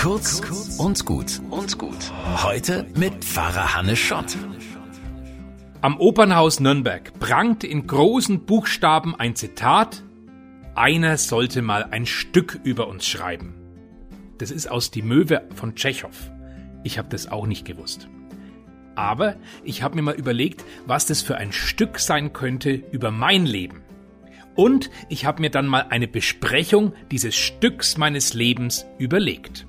Kurz und gut und gut. Heute mit Pfarrer Hannes Schott. Am Opernhaus Nürnberg prangt in großen Buchstaben ein Zitat Einer sollte mal ein Stück über uns schreiben. Das ist aus Die Möwe von Tschechow. Ich habe das auch nicht gewusst. Aber ich habe mir mal überlegt, was das für ein Stück sein könnte über mein Leben. Und ich habe mir dann mal eine Besprechung dieses Stücks meines Lebens überlegt.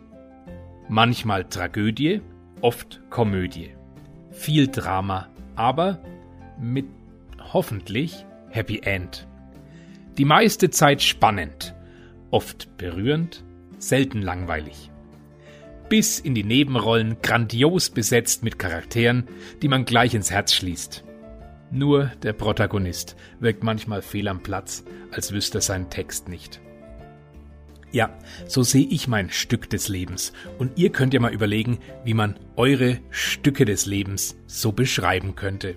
Manchmal Tragödie, oft Komödie. Viel Drama, aber mit hoffentlich Happy End. Die meiste Zeit spannend, oft berührend, selten langweilig. Bis in die Nebenrollen grandios besetzt mit Charakteren, die man gleich ins Herz schließt. Nur der Protagonist wirkt manchmal fehl am Platz, als wüsste er seinen Text nicht. Ja, so sehe ich mein Stück des Lebens. Und ihr könnt ja mal überlegen, wie man eure Stücke des Lebens so beschreiben könnte.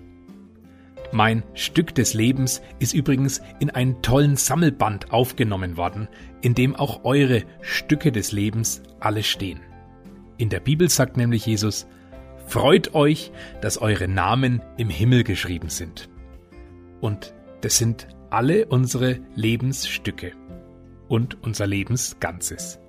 Mein Stück des Lebens ist übrigens in einen tollen Sammelband aufgenommen worden, in dem auch eure Stücke des Lebens alle stehen. In der Bibel sagt nämlich Jesus, Freut euch, dass eure Namen im Himmel geschrieben sind. Und das sind alle unsere Lebensstücke und unser Lebensganzes.